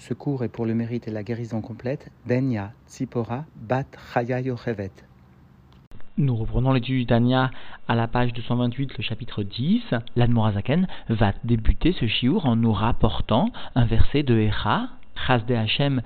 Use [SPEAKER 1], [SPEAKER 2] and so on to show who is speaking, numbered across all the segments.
[SPEAKER 1] Ce cours est pour le mérite et la guérison complète d'Enya Tzipora Bat Chaya Yochevet.
[SPEAKER 2] Nous reprenons l'étude du Tanya à la page 228, le chapitre 10. L'Admorazaken va débuter ce chiour en nous rapportant un verset de Echa, Chasde Hashem.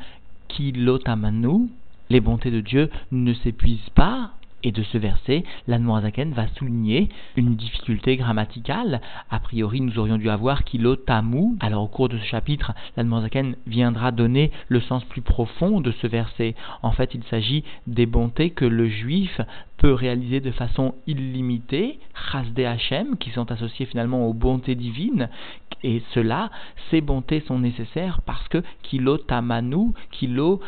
[SPEAKER 2] Les bontés de Dieu ne s'épuisent pas, et de ce verset, l'Anmoazaken va souligner une difficulté grammaticale. A priori, nous aurions dû avoir kilo tamu. Alors, au cours de ce chapitre, l'Anmoazaken viendra donner le sens plus profond de ce verset. En fait, il s'agit des bontés que le juif peut réaliser de façon illimitée, chasde Hashem, qui sont associées finalement aux bontés divines, et cela, ces bontés sont nécessaires parce que kilo tamanu, kilo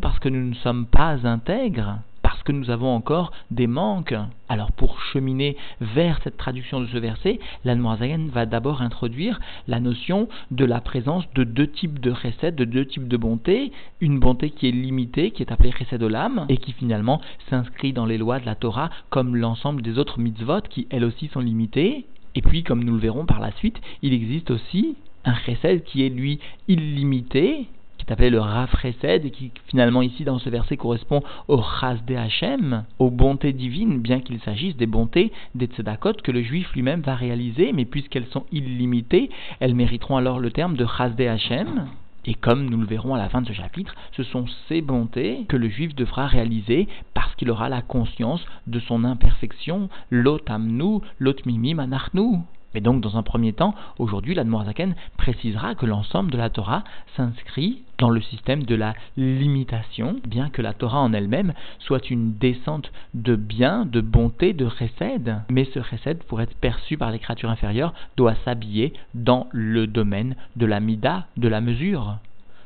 [SPEAKER 2] parce que nous ne sommes pas intègres parce que nous avons encore des manques. Alors pour cheminer vers cette traduction de ce verset, l'Anmoazagan va d'abord introduire la notion de la présence de deux types de recettes, de deux types de bonté. Une bonté qui est limitée, qui est appelée recette de l'âme, et qui finalement s'inscrit dans les lois de la Torah comme l'ensemble des autres mitzvot qui elles aussi sont limitées. Et puis, comme nous le verrons par la suite, il existe aussi un chesed qui est lui illimité, appelé le Rafresed et qui finalement ici dans ce verset correspond au Chasde Hashem, aux bontés divines, bien qu'il s'agisse des bontés des Tzedakot que le juif lui-même va réaliser, mais puisqu'elles sont illimitées, elles mériteront alors le terme de Chasde Hashem. Et comme nous le verrons à la fin de ce chapitre, ce sont ces bontés que le juif devra réaliser parce qu'il aura la conscience de son imperfection, l'otamnu, l'otmimim anachnu. Mais donc, dans un premier temps, aujourd'hui, l'Admorazaken précisera que l'ensemble de la Torah s'inscrit dans le système de la limitation, bien que la Torah en elle-même soit une descente de bien, de bonté, de recède. Mais ce recède, pour être perçu par les créatures inférieures, doit s'habiller dans le domaine de la mida, de la mesure.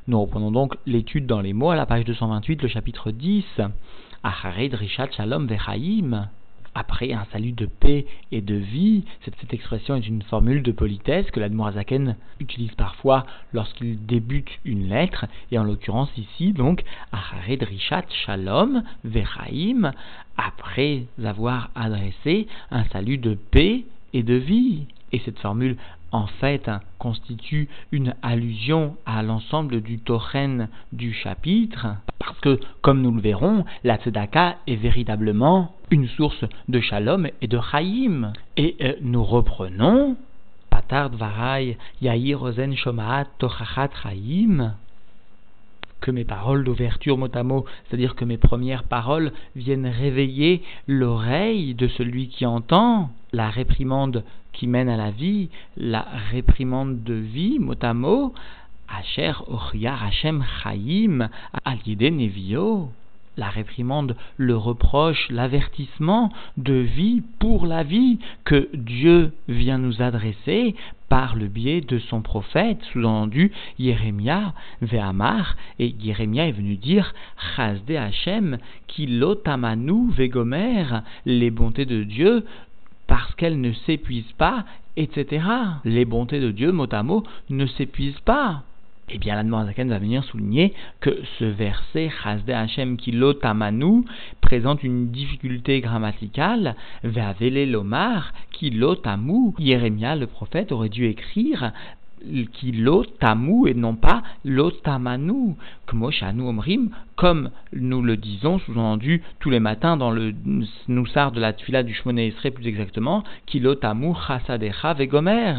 [SPEAKER 2] Nous reprenons donc l'étude dans les mots à la page 228, le chapitre 10. Achared Rishat Shalom Vechaim après un salut de paix et de vie. Cette, expression est une formule de politesse que l'Admorazaken utilise parfois lorsqu'il débute une lettre, et en l'occurrence ici, donc, Achared Rishat Shalom Vechaim, après avoir adressé un salut de paix et de vie. Et cette formule en fait constitue une allusion à l'ensemble du Tochen du chapitre, parce que, comme nous le verrons, la Tzedaka est véritablement une source de shalom et de chaim. Et euh, nous reprenons Patard Varai Yair Ozen Shomaat Tochachat Chaim que mes paroles d'ouverture mot à mot, c'est-à-dire que mes premières paroles viennent réveiller l'oreille de celui qui entend la réprimande qui mène à la vie, la réprimande de vie mot à mot, Asher Hashem Chaim Alide Nevio. La réprimande, le reproche, l'avertissement de vie pour la vie que Dieu vient nous adresser par le biais de son prophète, sous-entendu Jérémia, Ve'amar, et Jérémia est venu dire Chazde Hashem, kilotamanu vegomer, les bontés de Dieu, parce qu'elles ne s'épuisent pas, etc. Les bontés de Dieu, mot à mot, ne s'épuisent pas. Eh bien, l'Admorazaken va venir souligner que ce verset, Chasde Hashem Kilo Tamanu, présente une difficulté grammaticale. Ve'avele Lomar Kilo Tamu. Jérémia, le prophète, aurait dû écrire Et non pas Lotamanu. Comme nous le disons, sous-entendu tous les matins dans le Noussar de la Tfila du Shmoné plus exactement, Kilo Tamu Chasadecha Vegomer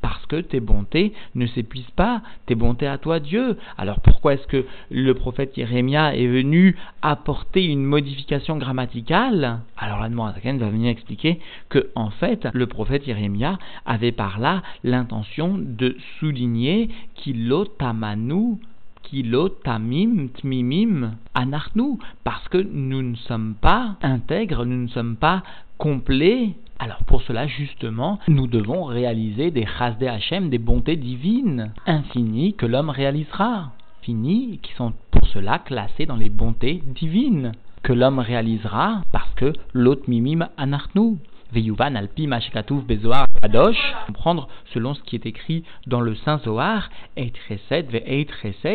[SPEAKER 2] parce que tes bontés ne s'épuisent pas, tes bontés à toi Dieu. Alors pourquoi est-ce que le prophète Jérémia est venu apporter une modification grammaticale? Alors la va venir expliquer que en fait le prophète Jérémia avait par là l'intention de souligner kilotamanu kilotamim tmimim anarnu parce que nous ne sommes pas intègres, nous ne sommes pas complets alors pour cela, justement, nous devons réaliser des chasde Hachem, des bontés divines, infinies, que l'homme réalisera. Finies, qui sont pour cela classées dans les bontés divines, que l'homme réalisera parce que l'autre mimim anarnu. Veyuvan alpi mashkatouf bezoar kadosh. Comprendre selon ce qui est écrit dans le Saint Zohar, et ve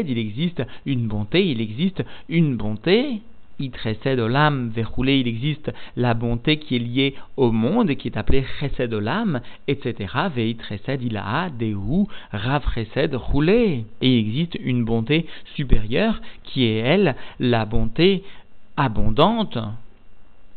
[SPEAKER 2] il existe une bonté, il existe une bonté Olam il existe la bonté qui est liée au monde et qui est appelée Olam, etc. Dehu Rav Roulé. Et il existe une bonté supérieure qui est, elle, la bonté abondante,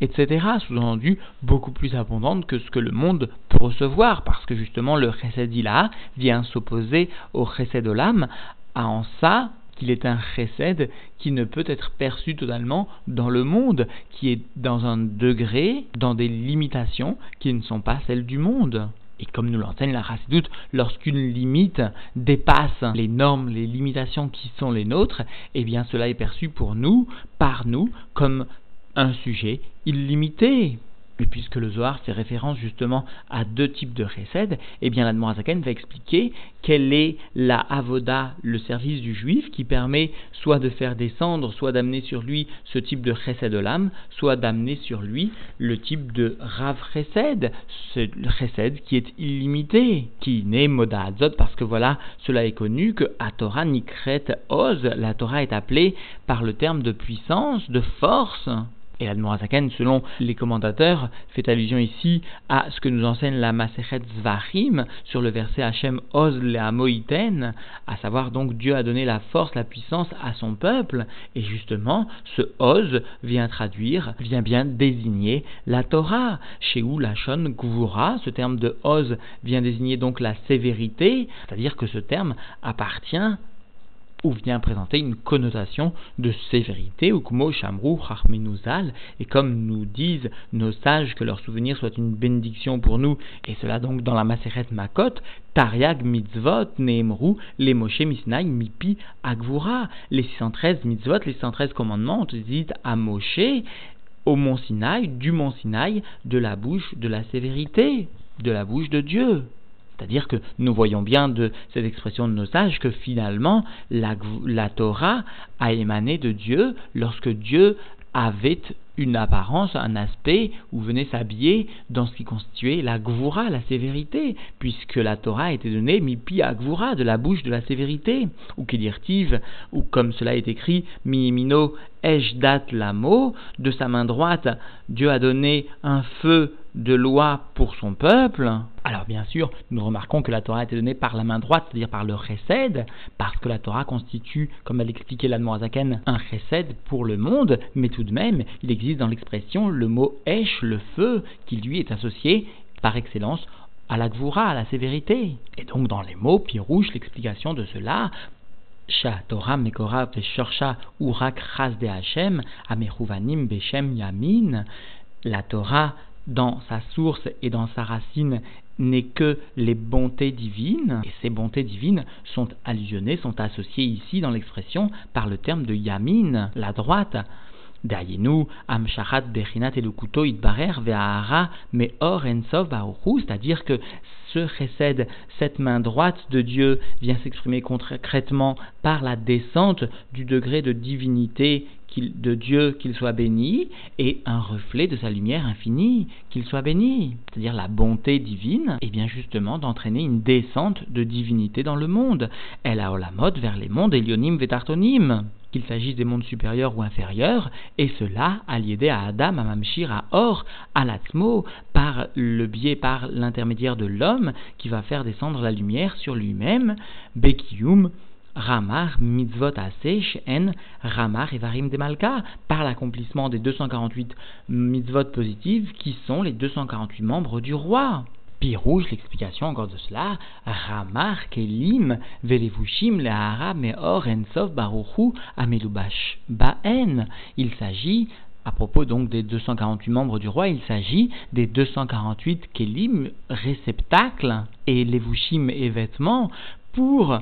[SPEAKER 2] etc. Sous-entendu, beaucoup plus abondante que ce que le monde peut recevoir, parce que justement le Chesed Ilaha vient s'opposer au Chesed Olam, en ça qu'il est un chesed qui ne peut être perçu totalement dans le monde, qui est dans un degré, dans des limitations qui ne sont pas celles du monde. Et comme nous l'enseigne la Chassidoute, lorsqu'une limite dépasse les normes, les limitations qui sont les nôtres, eh bien cela est perçu pour nous, par nous, comme un sujet illimité. Et puisque le Zohar fait référence justement à deux types de chesed, eh bien l'Admorazaken va expliquer quelle est la avoda, le service du juif, qui permet soit de faire descendre, soit d'amener sur lui ce type de chesed de l'âme, soit d'amener sur lui le type de rav chesed, ce chesed qui est illimité, qui naît moda azot, parce que voilà, cela est connu que à Torah nikret oz, la Torah est appelée par le terme de puissance, de force. Et l'Admorazaken, selon les commentateurs, fait allusion ici à ce que nous enseigne la Masechet Zvachim sur le verset Hachem Oz Moiten, à savoir donc Dieu a donné la force, la puissance à son peuple, et justement ce Oz vient traduire, vient bien désigner la Torah, chez où la Shon Gvura, ce terme de Oz vient désigner donc la sévérité, c'est-à-dire que ce terme appartient ou vient présenter une connotation de sévérité, ou kumo shamru harmenuzal, et comme nous disent nos sages que leur souvenir soit une bénédiction pour nous, et cela donc dans la Maseret Makot, Tariag mitzvot neemru les Moshe misnai mipi agvura, les 613 mitzvot, les 613 commandements, on dit à Moshe, au mont Sinaï, du mont Sinaï, de la bouche de la sévérité, de la bouche de Dieu. C'est-à-dire que nous voyons bien de cette expression de nos sages que finalement la, Torah a émané de Dieu lorsque Dieu avait une apparence, un aspect où venait s'habiller dans ce qui constituait la gvura, la sévérité, puisque la Torah a été donnée mipi à gvura, de la bouche de la sévérité, ou tirtive, ou comme cela est écrit, mi-mino ejdat lamo, de sa main droite, Dieu a donné un feu de loi pour son peuple. Alors bien sûr, nous remarquons que la Torah a été donnée par la main droite, c'est-à-dire par le chesed, parce que la Torah constitue, comme elle l'expliquait l'Admorazaken, un chesed pour le monde, mais tout de même, il existe dans l'expression le mot esh, le feu, qui lui est associé par excellence à la gvura, à la sévérité. Et donc dans les mots, Pirouche, l'explication de cela, Torah Mekora Urak de Hashem Yamin, la Torah dans sa source et dans sa racine n'est que les bontés divines, et ces bontés divines sont allusionnées, sont associées ici dans l'expression par le terme de yamin, la droite. Dayenu, amshachat bechinat elukuto itbarer ve'ahara me'or ensov c'est-à-dire que ce chesed, cette main droite de Dieu, vient s'exprimer concrètement par la descente du degré de divinité de Dieu qu'il soit béni, et un reflet de sa lumière infinie qu'il soit béni. C'est-à-dire la bonté divine, et bien justement d'entraîner une descente de divinité dans le monde. Elle a la mode vers les mondes Elionim Vetartonim qu'il s'agisse des mondes supérieurs ou inférieurs, et cela a lié à Adam, à Mamshir, à Or, à l'Atmo, par le biais, par l'intermédiaire de l'homme, qui va faire descendre la lumière sur lui-même, Bekiyum, Ramar mitzvot asesh en Ramar evarim de Malka, par l'accomplissement des 248 mitzvot positives qui sont les 248 membres du roi. Pirouge, l'explication encore de cela, Ramar kelim velevushim lehara meor ensof baruchu amelubash baen. Il s'agit à propos donc des 248 membres du roi, il s'agit des 248 kelim, réceptacles, et levushim et vêtements pour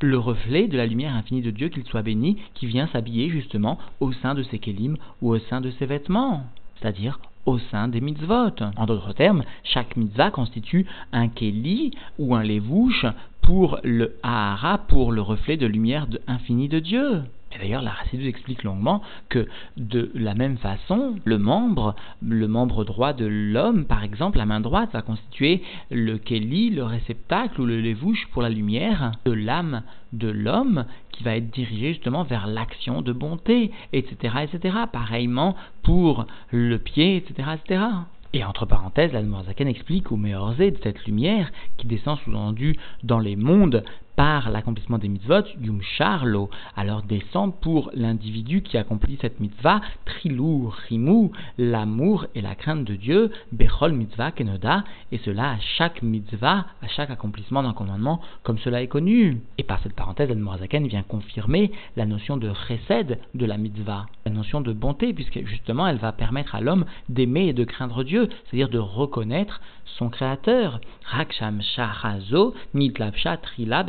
[SPEAKER 2] le reflet de la lumière infinie de Dieu, qu'il soit béni, qui vient s'habiller justement au sein de ses kélim ou au sein de ses vêtements, c'est-à-dire au sein des mitzvot. En d'autres termes, chaque mitzvah constitue un kéli ou un lévouche pour le Ahara, pour le reflet de lumière infinie de Dieu. Et d'ailleurs, la Chassidus explique longuement que de la même façon, le membre, le membre droit de l'homme, par exemple, la main droite, va constituer le keli, le réceptacle ou le lévouche pour la lumière de l'âme de l'homme qui va être dirigé justement vers l'action de bonté, etc., etc. Pareillement pour le pied, etc., etc. Et entre parenthèses, la Zaken explique au Meorzé de cette lumière qui descend sous-entendu dans les mondes par l'accomplissement des mitzvot, Yum Charlo, alors descend pour l'individu qui accomplit cette mitzvah, Trilou, Rimou, l'amour et la crainte de Dieu, Bechol Mitzvah Kenoda, et cela à chaque mitzvah, à chaque accomplissement d'un commandement, comme cela est connu. Et par cette parenthèse, Admorazaken vient confirmer la notion de chesed de la mitzvah, la notion de bonté, puisque justement elle va permettre à l'homme d'aimer et de craindre Dieu, c'est-à-dire de reconnaître son créateur. Raksham Shahazo, Nitlapsha Trila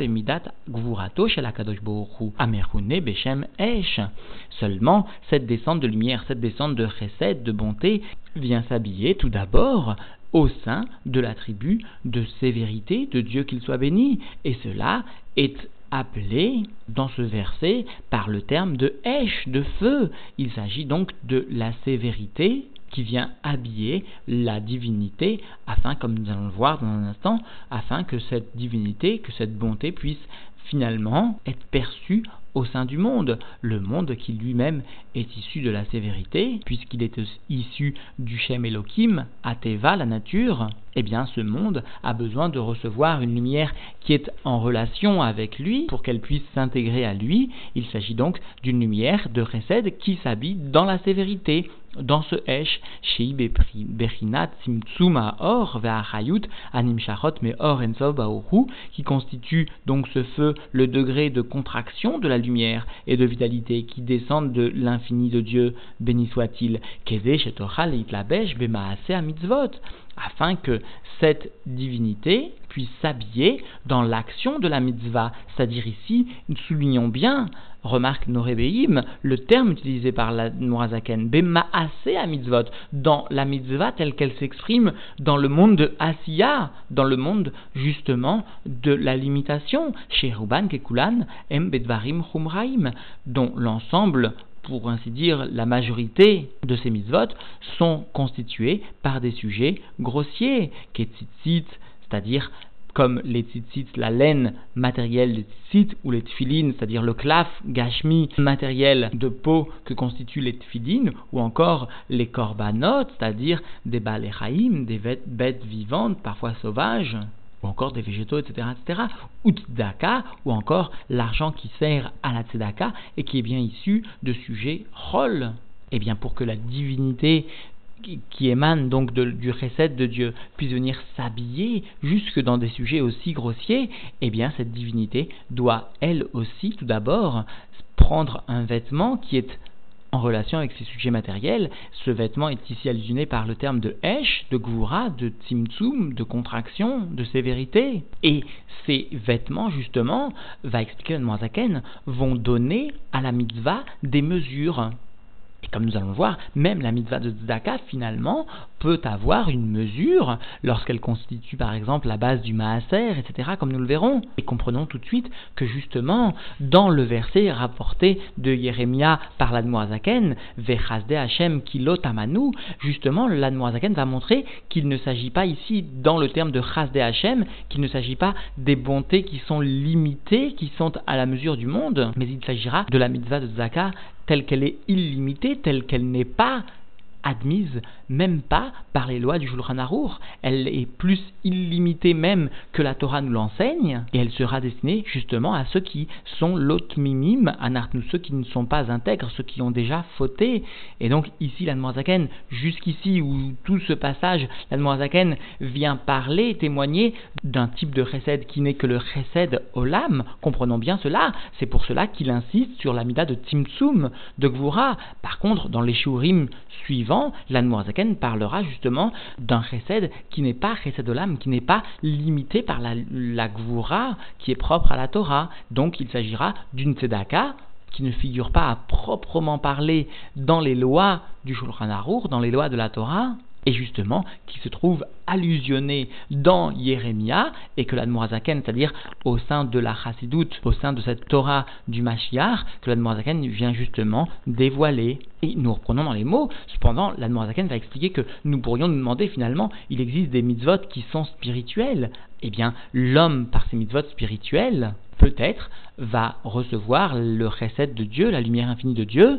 [SPEAKER 2] Gvurato Beshem Esh. Seulement, cette descente de lumière, cette descente de chesed, de bonté, vient s'habiller tout d'abord au sein de la tribu de sévérité de Dieu qu'il soit béni. Et cela est appelé dans ce verset par le terme de Esh, de feu. Il s'agit donc de la sévérité qui vient habiller la divinité, afin, comme nous allons le voir dans un instant, afin que cette divinité, que cette bonté puisse finalement être perçue au sein du monde, le monde qui lui-même est issu de la sévérité, puisqu'il est issu du Shem Elohim, Ateva, la nature, eh bien ce monde a besoin de recevoir une lumière qui est en relation avec lui. Pour qu'elle puisse s'intégrer à lui. Il s'agit donc d'une lumière de Chesed qui s'habille dans la sévérité, dans ce Esh, Shei Berinat Simtsuma Or Ve'achayut Anim Shachot Me'or Ensov Baoru, qui constitue donc ce feu le degré de contraction de la lumière et de vitalité qui descendent de l'infini de Dieu, béni soit-il, Keze Shetochal Itlabesh Bemaase Mitzvot afin que cette divinité puisse s'habiller dans l'action de la mitzvah. C'est-à-dire ici, nous soulignons bien, remarque Norébeim, le terme utilisé par la Nourazaken, Bema'ase à mitzvot, dans la mitzvah telle qu'elle s'exprime dans le monde de Asiya, dans le monde justement de la limitation, chez Kekulan, Em Bedvarim dont l'ensemble pour ainsi dire, la majorité de ces mitzvot sont constituées par des sujets grossiers, ketzitzit, c'est-à-dire comme les tzitzit, la laine matérielle des tzitzit, ou les tfilines, c'est-à-dire le klaf, gashmi, matériel de peau que constituent les tfilines, ou encore les korbanot, c'est-à-dire des baléchaïm, des bêtes vivantes, parfois sauvages ou encore des végétaux, etc., etc., ou tzedaka, ou encore l'argent qui sert à la tzedaka et qui est bien issu de sujets rôles. Eh bien, pour que la divinité qui émane donc du recette de Dieu puisse venir s'habiller jusque dans des sujets aussi grossiers, eh bien cette divinité doit elle aussi tout d'abord prendre un vêtement qui est en relation avec ces sujets matériels, ce vêtement est ici allusionné par le terme de Esh, de Gvura, de Tzimtzum, de contraction, de sévérité. Et ces vêtements, justement, va expliquer le Moazaken, vont donner à la mitzvah des mesures. Comme nous allons le voir, même la mitzvah de Tzedaka, finalement, peut avoir une mesure lorsqu'elle constitue par exemple la base du maaser, etc., comme nous le verrons. Et comprenons tout de suite que justement, dans le verset rapporté de Jérémia par l'Admoazaken, Vechazde Hashem Kilotamanu, justement, l'Admoazaken va montrer qu'il ne s'agit pas ici, dans le terme de Chazde Hashem, qu'il ne s'agit pas des bontés qui sont limitées, qui sont à la mesure du monde, mais il s'agira de la mitzvah de Tzedaka telle qu'elle est illimitée, telle qu'elle n'est pas admise même pas par les lois du Shulchan Arour. Elle est plus illimitée même que la Torah nous l'enseigne, et elle sera destinée justement à ceux qui sont l'otmimim, anartnou, ceux qui ne sont pas intègres, ceux qui ont déjà fauté. Et donc ici, l'Admoazaken, jusqu'ici où tout ce passage, l'Admoazaken vient parler, témoigner d'un type de chesed qui n'est que le chesed olam, comprenons bien cela, c'est pour cela qu'il insiste sur l'amida de Tzimtzum, de Gvura. Par contre, dans les shurim suivants, parlera justement d'un chesed qui n'est pas chesed olam, qui n'est pas limité par la, la gvura qui est propre à la Torah. Donc il s'agira d'une tzedaka qui ne figure pas à proprement parler dans les lois du Shulchan dans les lois de la Torah, et justement qui se trouve allusionné dans Jérémia et que l'Admorazaken, c'est-à-dire au sein de la Chassidoute, au sein de cette Torah du Mashiach, que l'Admorazaken vient justement dévoiler. Et nous reprenons dans les mots, cependant l'Admorazaken va expliquer que nous pourrions nous demander finalement, il existe des mitzvot qui sont spirituels. Eh bien, l'homme, par ses mitzvot spirituels, peut-être va recevoir le recette de Dieu, la lumière infinie de Dieu,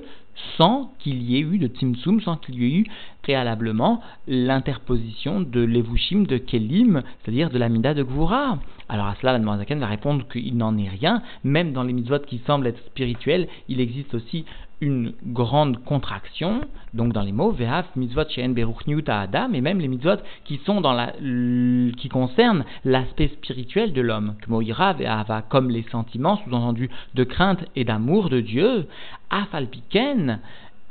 [SPEAKER 2] sans qu'il y ait eu de Tzimtzum, sans qu'il y ait eu préalablement l'interposition de l'Evushim de Kelim, c'est-à-dire de la Mida de Gvura. Alors à cela, la va répondre qu'il n'en est rien, même dans les mitzvot qui semblent être spirituels, il existe aussi une grande contraction, donc dans les mots, Ve'af mitzvot adam, et même les mitzvot qui sont dans la, qui concernent l'aspect spirituel de l'homme, comme les sentiments, sous-entendus de crainte et d'amour de Dieu, afalpiken,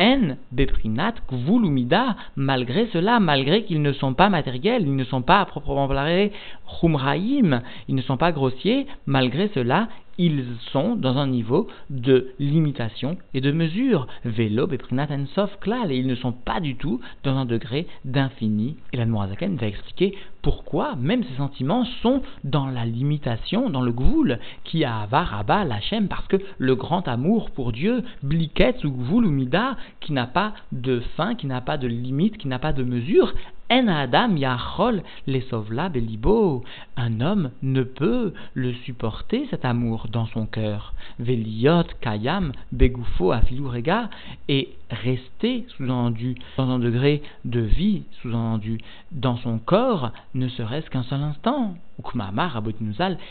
[SPEAKER 2] en beprinat gvulumida, malgré cela, malgré qu'ils ne sont pas matériels, ils ne sont pas à proprement parler chumraïm, ils ne sont pas grossiers, malgré cela, ils sont dans un niveau de limitation et de mesure. Vélo, Beprinat Ensof, Klal, et ils ne sont pas du tout dans un degré d'infini. Et la Noirazaken va expliquer pourquoi même ces sentiments sont dans la limitation, dans le gvoul, qui a avar Abba l'Hachem, parce que le grand amour pour Dieu, bliket ou gvoul ou mida, qui n'a pas de fin, qui n'a pas de limite, qui n'a pas de mesure, en Adam Yachol Belibo. Un homme ne peut le supporter, cet amour, dans son cœur. Veliot Kayam Begufo Afilurega et rester sous-entendu dans un degré de vie, sous-entendu dans son corps, ne serait-ce qu'un seul instant. Ukmamar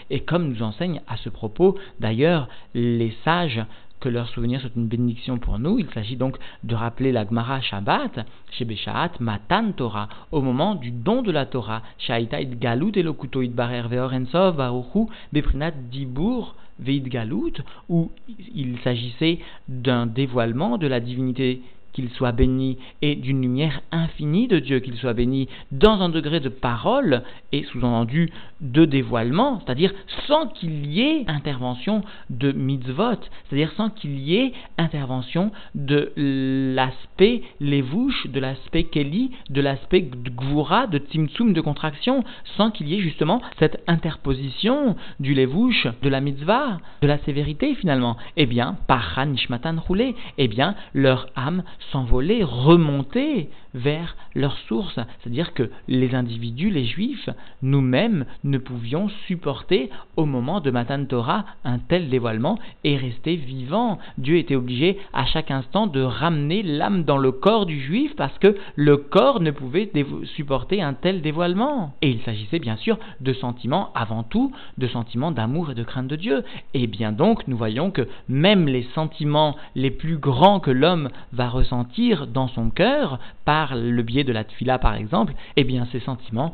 [SPEAKER 2] et comme nous enseigne à ce propos d'ailleurs les sages que leur souvenir soit une bénédiction pour nous. Il s'agit donc de rappeler la Gemara Shabbat, chez Beshaat, Matan Torah, au moment du don de la Torah, Shaita it Galut elokuto it barer veorensov baruchu beprinat dibur veit galut, où il s'agissait d'un dévoilement de la divinité qu'il soit béni, et d'une lumière infinie de Dieu, qu'il soit béni dans un degré de parole et sous-entendu de dévoilement, c'est-à-dire sans qu'il y ait intervention de mitzvot, c'est-à-dire sans qu'il y ait intervention de l'aspect levouche, de l'aspect keli, de l'aspect gvura, de tzimtzum, de contraction, sans qu'il y ait justement cette interposition du levouche, de la mitzvah, de la sévérité finalement. Eh bien, par nishmatan roulé, eh bien, leur âme s'envoler, remonter vers leur source. C'est-à-dire que les individus, les juifs, nous-mêmes, ne pouvions supporter au moment de Matan Torah un tel dévoilement et rester vivants. Dieu était obligé à chaque instant de ramener l'âme dans le corps du juif parce que le corps ne pouvait supporter un tel dévoilement. Et il s'agissait bien sûr de sentiments avant tout, de sentiments d'amour et de crainte de Dieu. Et bien donc, nous voyons que même les sentiments les plus grands que l'homme va ressentir dans son cœur par le biais de la tfila par exemple, eh bien ces sentiments,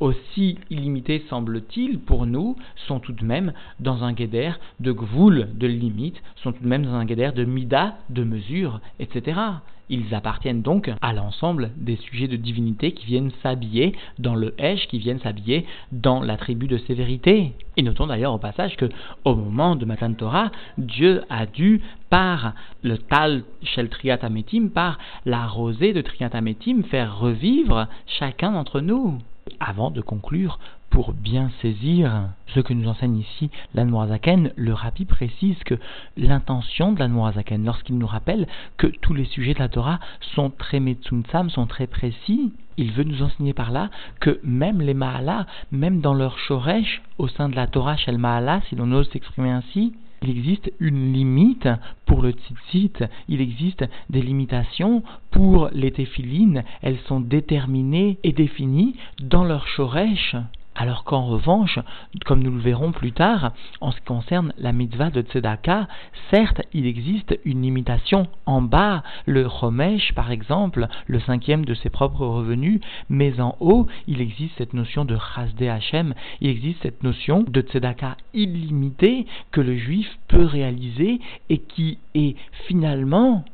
[SPEAKER 2] aussi illimités semble-t-il pour nous, sont tout de même dans un guédère de gvoul, de limite, sont tout de même dans un guédère de mida, de mesure, etc. Ils appartiennent donc à l'ensemble des sujets de divinité qui viennent s'habiller dans le Hesh, qui viennent s'habiller dans l'attribut de sévérité. Et notons d'ailleurs au passage que au moment de Matan Torah, Dieu a dû, par le Tal Shel Triatametim, par la rosée de Triatametim, faire revivre chacun d'entre nous. Avant de conclure, pour bien saisir ce que nous enseigne ici l'Anmoazaken, le Rabbi précise que l'intention de l'Anmoazaken, lorsqu'il nous rappelle que tous les sujets de la Torah sont très metsumtsam, sont très précis, il veut nous enseigner par là que même les Mahalas, même dans leur Shoresh, au sein de la Torah Shel Mahala, si l'on ose s'exprimer ainsi, il existe une limite pour le tzitzit, il existe des limitations pour les téphilines, elles sont déterminées et définies dans leur shoresh. Alors qu'en revanche, comme nous le verrons plus tard, en ce qui concerne la mitzvah de Tzedaka, certes, il existe une limitation en bas, le Chomesh par exemple, le cinquième de ses propres revenus, mais en haut, il existe cette notion de Chasde Hashem, il existe cette notion de Tzedaka illimité que le juif peut réaliser et qui est finalement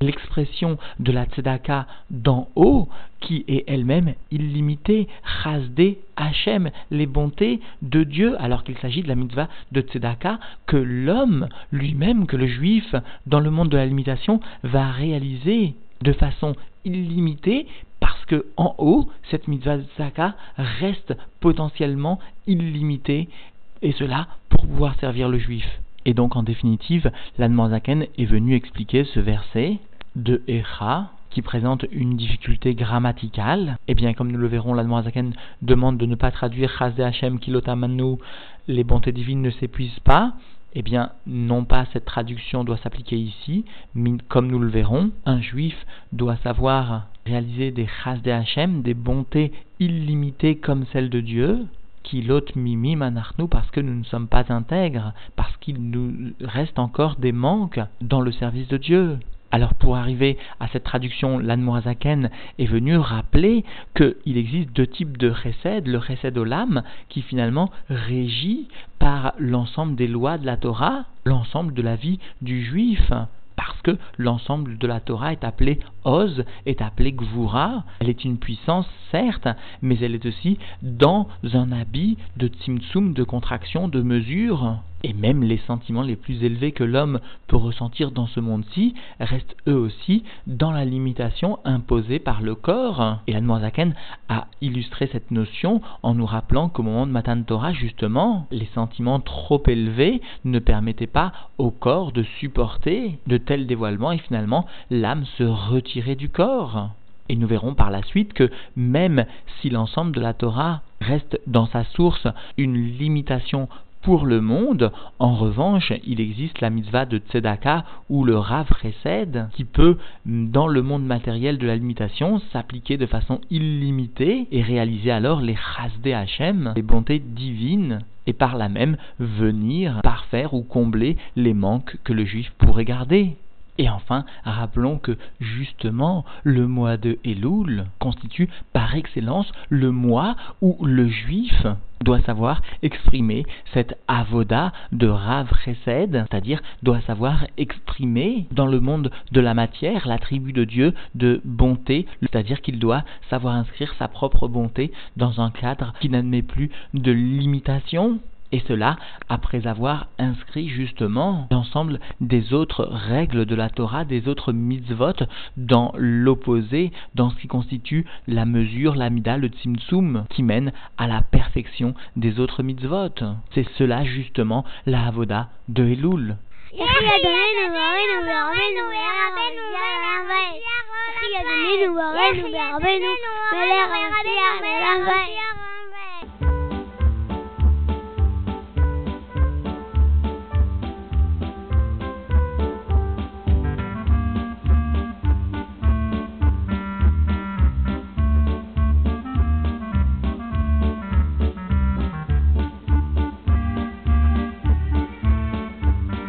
[SPEAKER 2] l'expression de la tzedaka d'en haut, qui est elle-même illimitée, chasdé Hachem, les bontés de Dieu, alors qu'il s'agit de la mitzvah de tzedaka, que l'homme lui-même, que le juif, dans le monde de la limitation, va réaliser de façon illimitée, parce que en haut, cette mitzvah de tzedaka reste potentiellement illimitée, et cela pour pouvoir servir le juif. Et donc, en définitive, l'Anne est venu expliquer ce verset de Echa, qui présente une difficulté grammaticale, eh bien, comme nous le verrons, l'Admorazaken demande de ne pas traduire Chazde Hashem Kilotamanu, les bontés divines ne s'épuisent pas. Eh bien, non pas cette traduction doit s'appliquer ici, mais comme nous le verrons, un juif doit savoir réaliser des Chazde Hashem, des bontés illimitées comme celles de Dieu, qui l'autre mimi manarnou parce que nous ne sommes pas intègres, parce qu'il nous reste encore des manques dans le service de Dieu. Alors pour arriver à cette traduction, l'Anmoazaken est venu rappeler qu'il existe deux types de chesed, le chesed olam qui finalement régit par l'ensemble des lois de la Torah, l'ensemble de la vie du juif parce que l'ensemble de la Torah est appelé Oz, est appelé Gvura. Elle est une puissance, certes, mais elle est aussi dans un habit de tzimtzum, de contraction, de mesure. Et même les sentiments les plus élevés que l'homme peut ressentir dans ce monde-ci restent eux aussi dans la limitation imposée par le corps. Et Zaken a illustré cette notion en nous rappelant qu'au moment de Matan Torah, justement, les sentiments trop élevés ne permettaient pas au corps de supporter de tels dévoilements et finalement l'âme se retirait du corps. Et nous verrons par la suite que même si l'ensemble de la Torah reste dans sa source une limitation pour le monde, en revanche, il existe la mitzvah de Tzedaka ou le Rav Chesed qui peut, dans le monde matériel de la limitation, s'appliquer de façon illimitée et réaliser alors les Chasde Hashem, les bontés divines et par là même venir parfaire ou combler les manques que le juif pourrait garder. Et enfin, rappelons que justement le mois de Elul constitue par excellence le mois où le juif doit savoir exprimer cette avoda de Rav c'est-à-dire doit savoir exprimer dans le monde de la matière l'attribut de Dieu de bonté, c'est-à-dire qu'il doit savoir inscrire sa propre bonté dans un cadre qui n'admet plus de limitation et cela après avoir inscrit justement l'ensemble des autres règles de la Torah, des autres mitzvot, dans l'opposé, dans ce qui constitue la mesure, l'amida, le tzimtzum, qui mène à la perfection des autres mitzvot. C'est cela justement la avoda de Elul.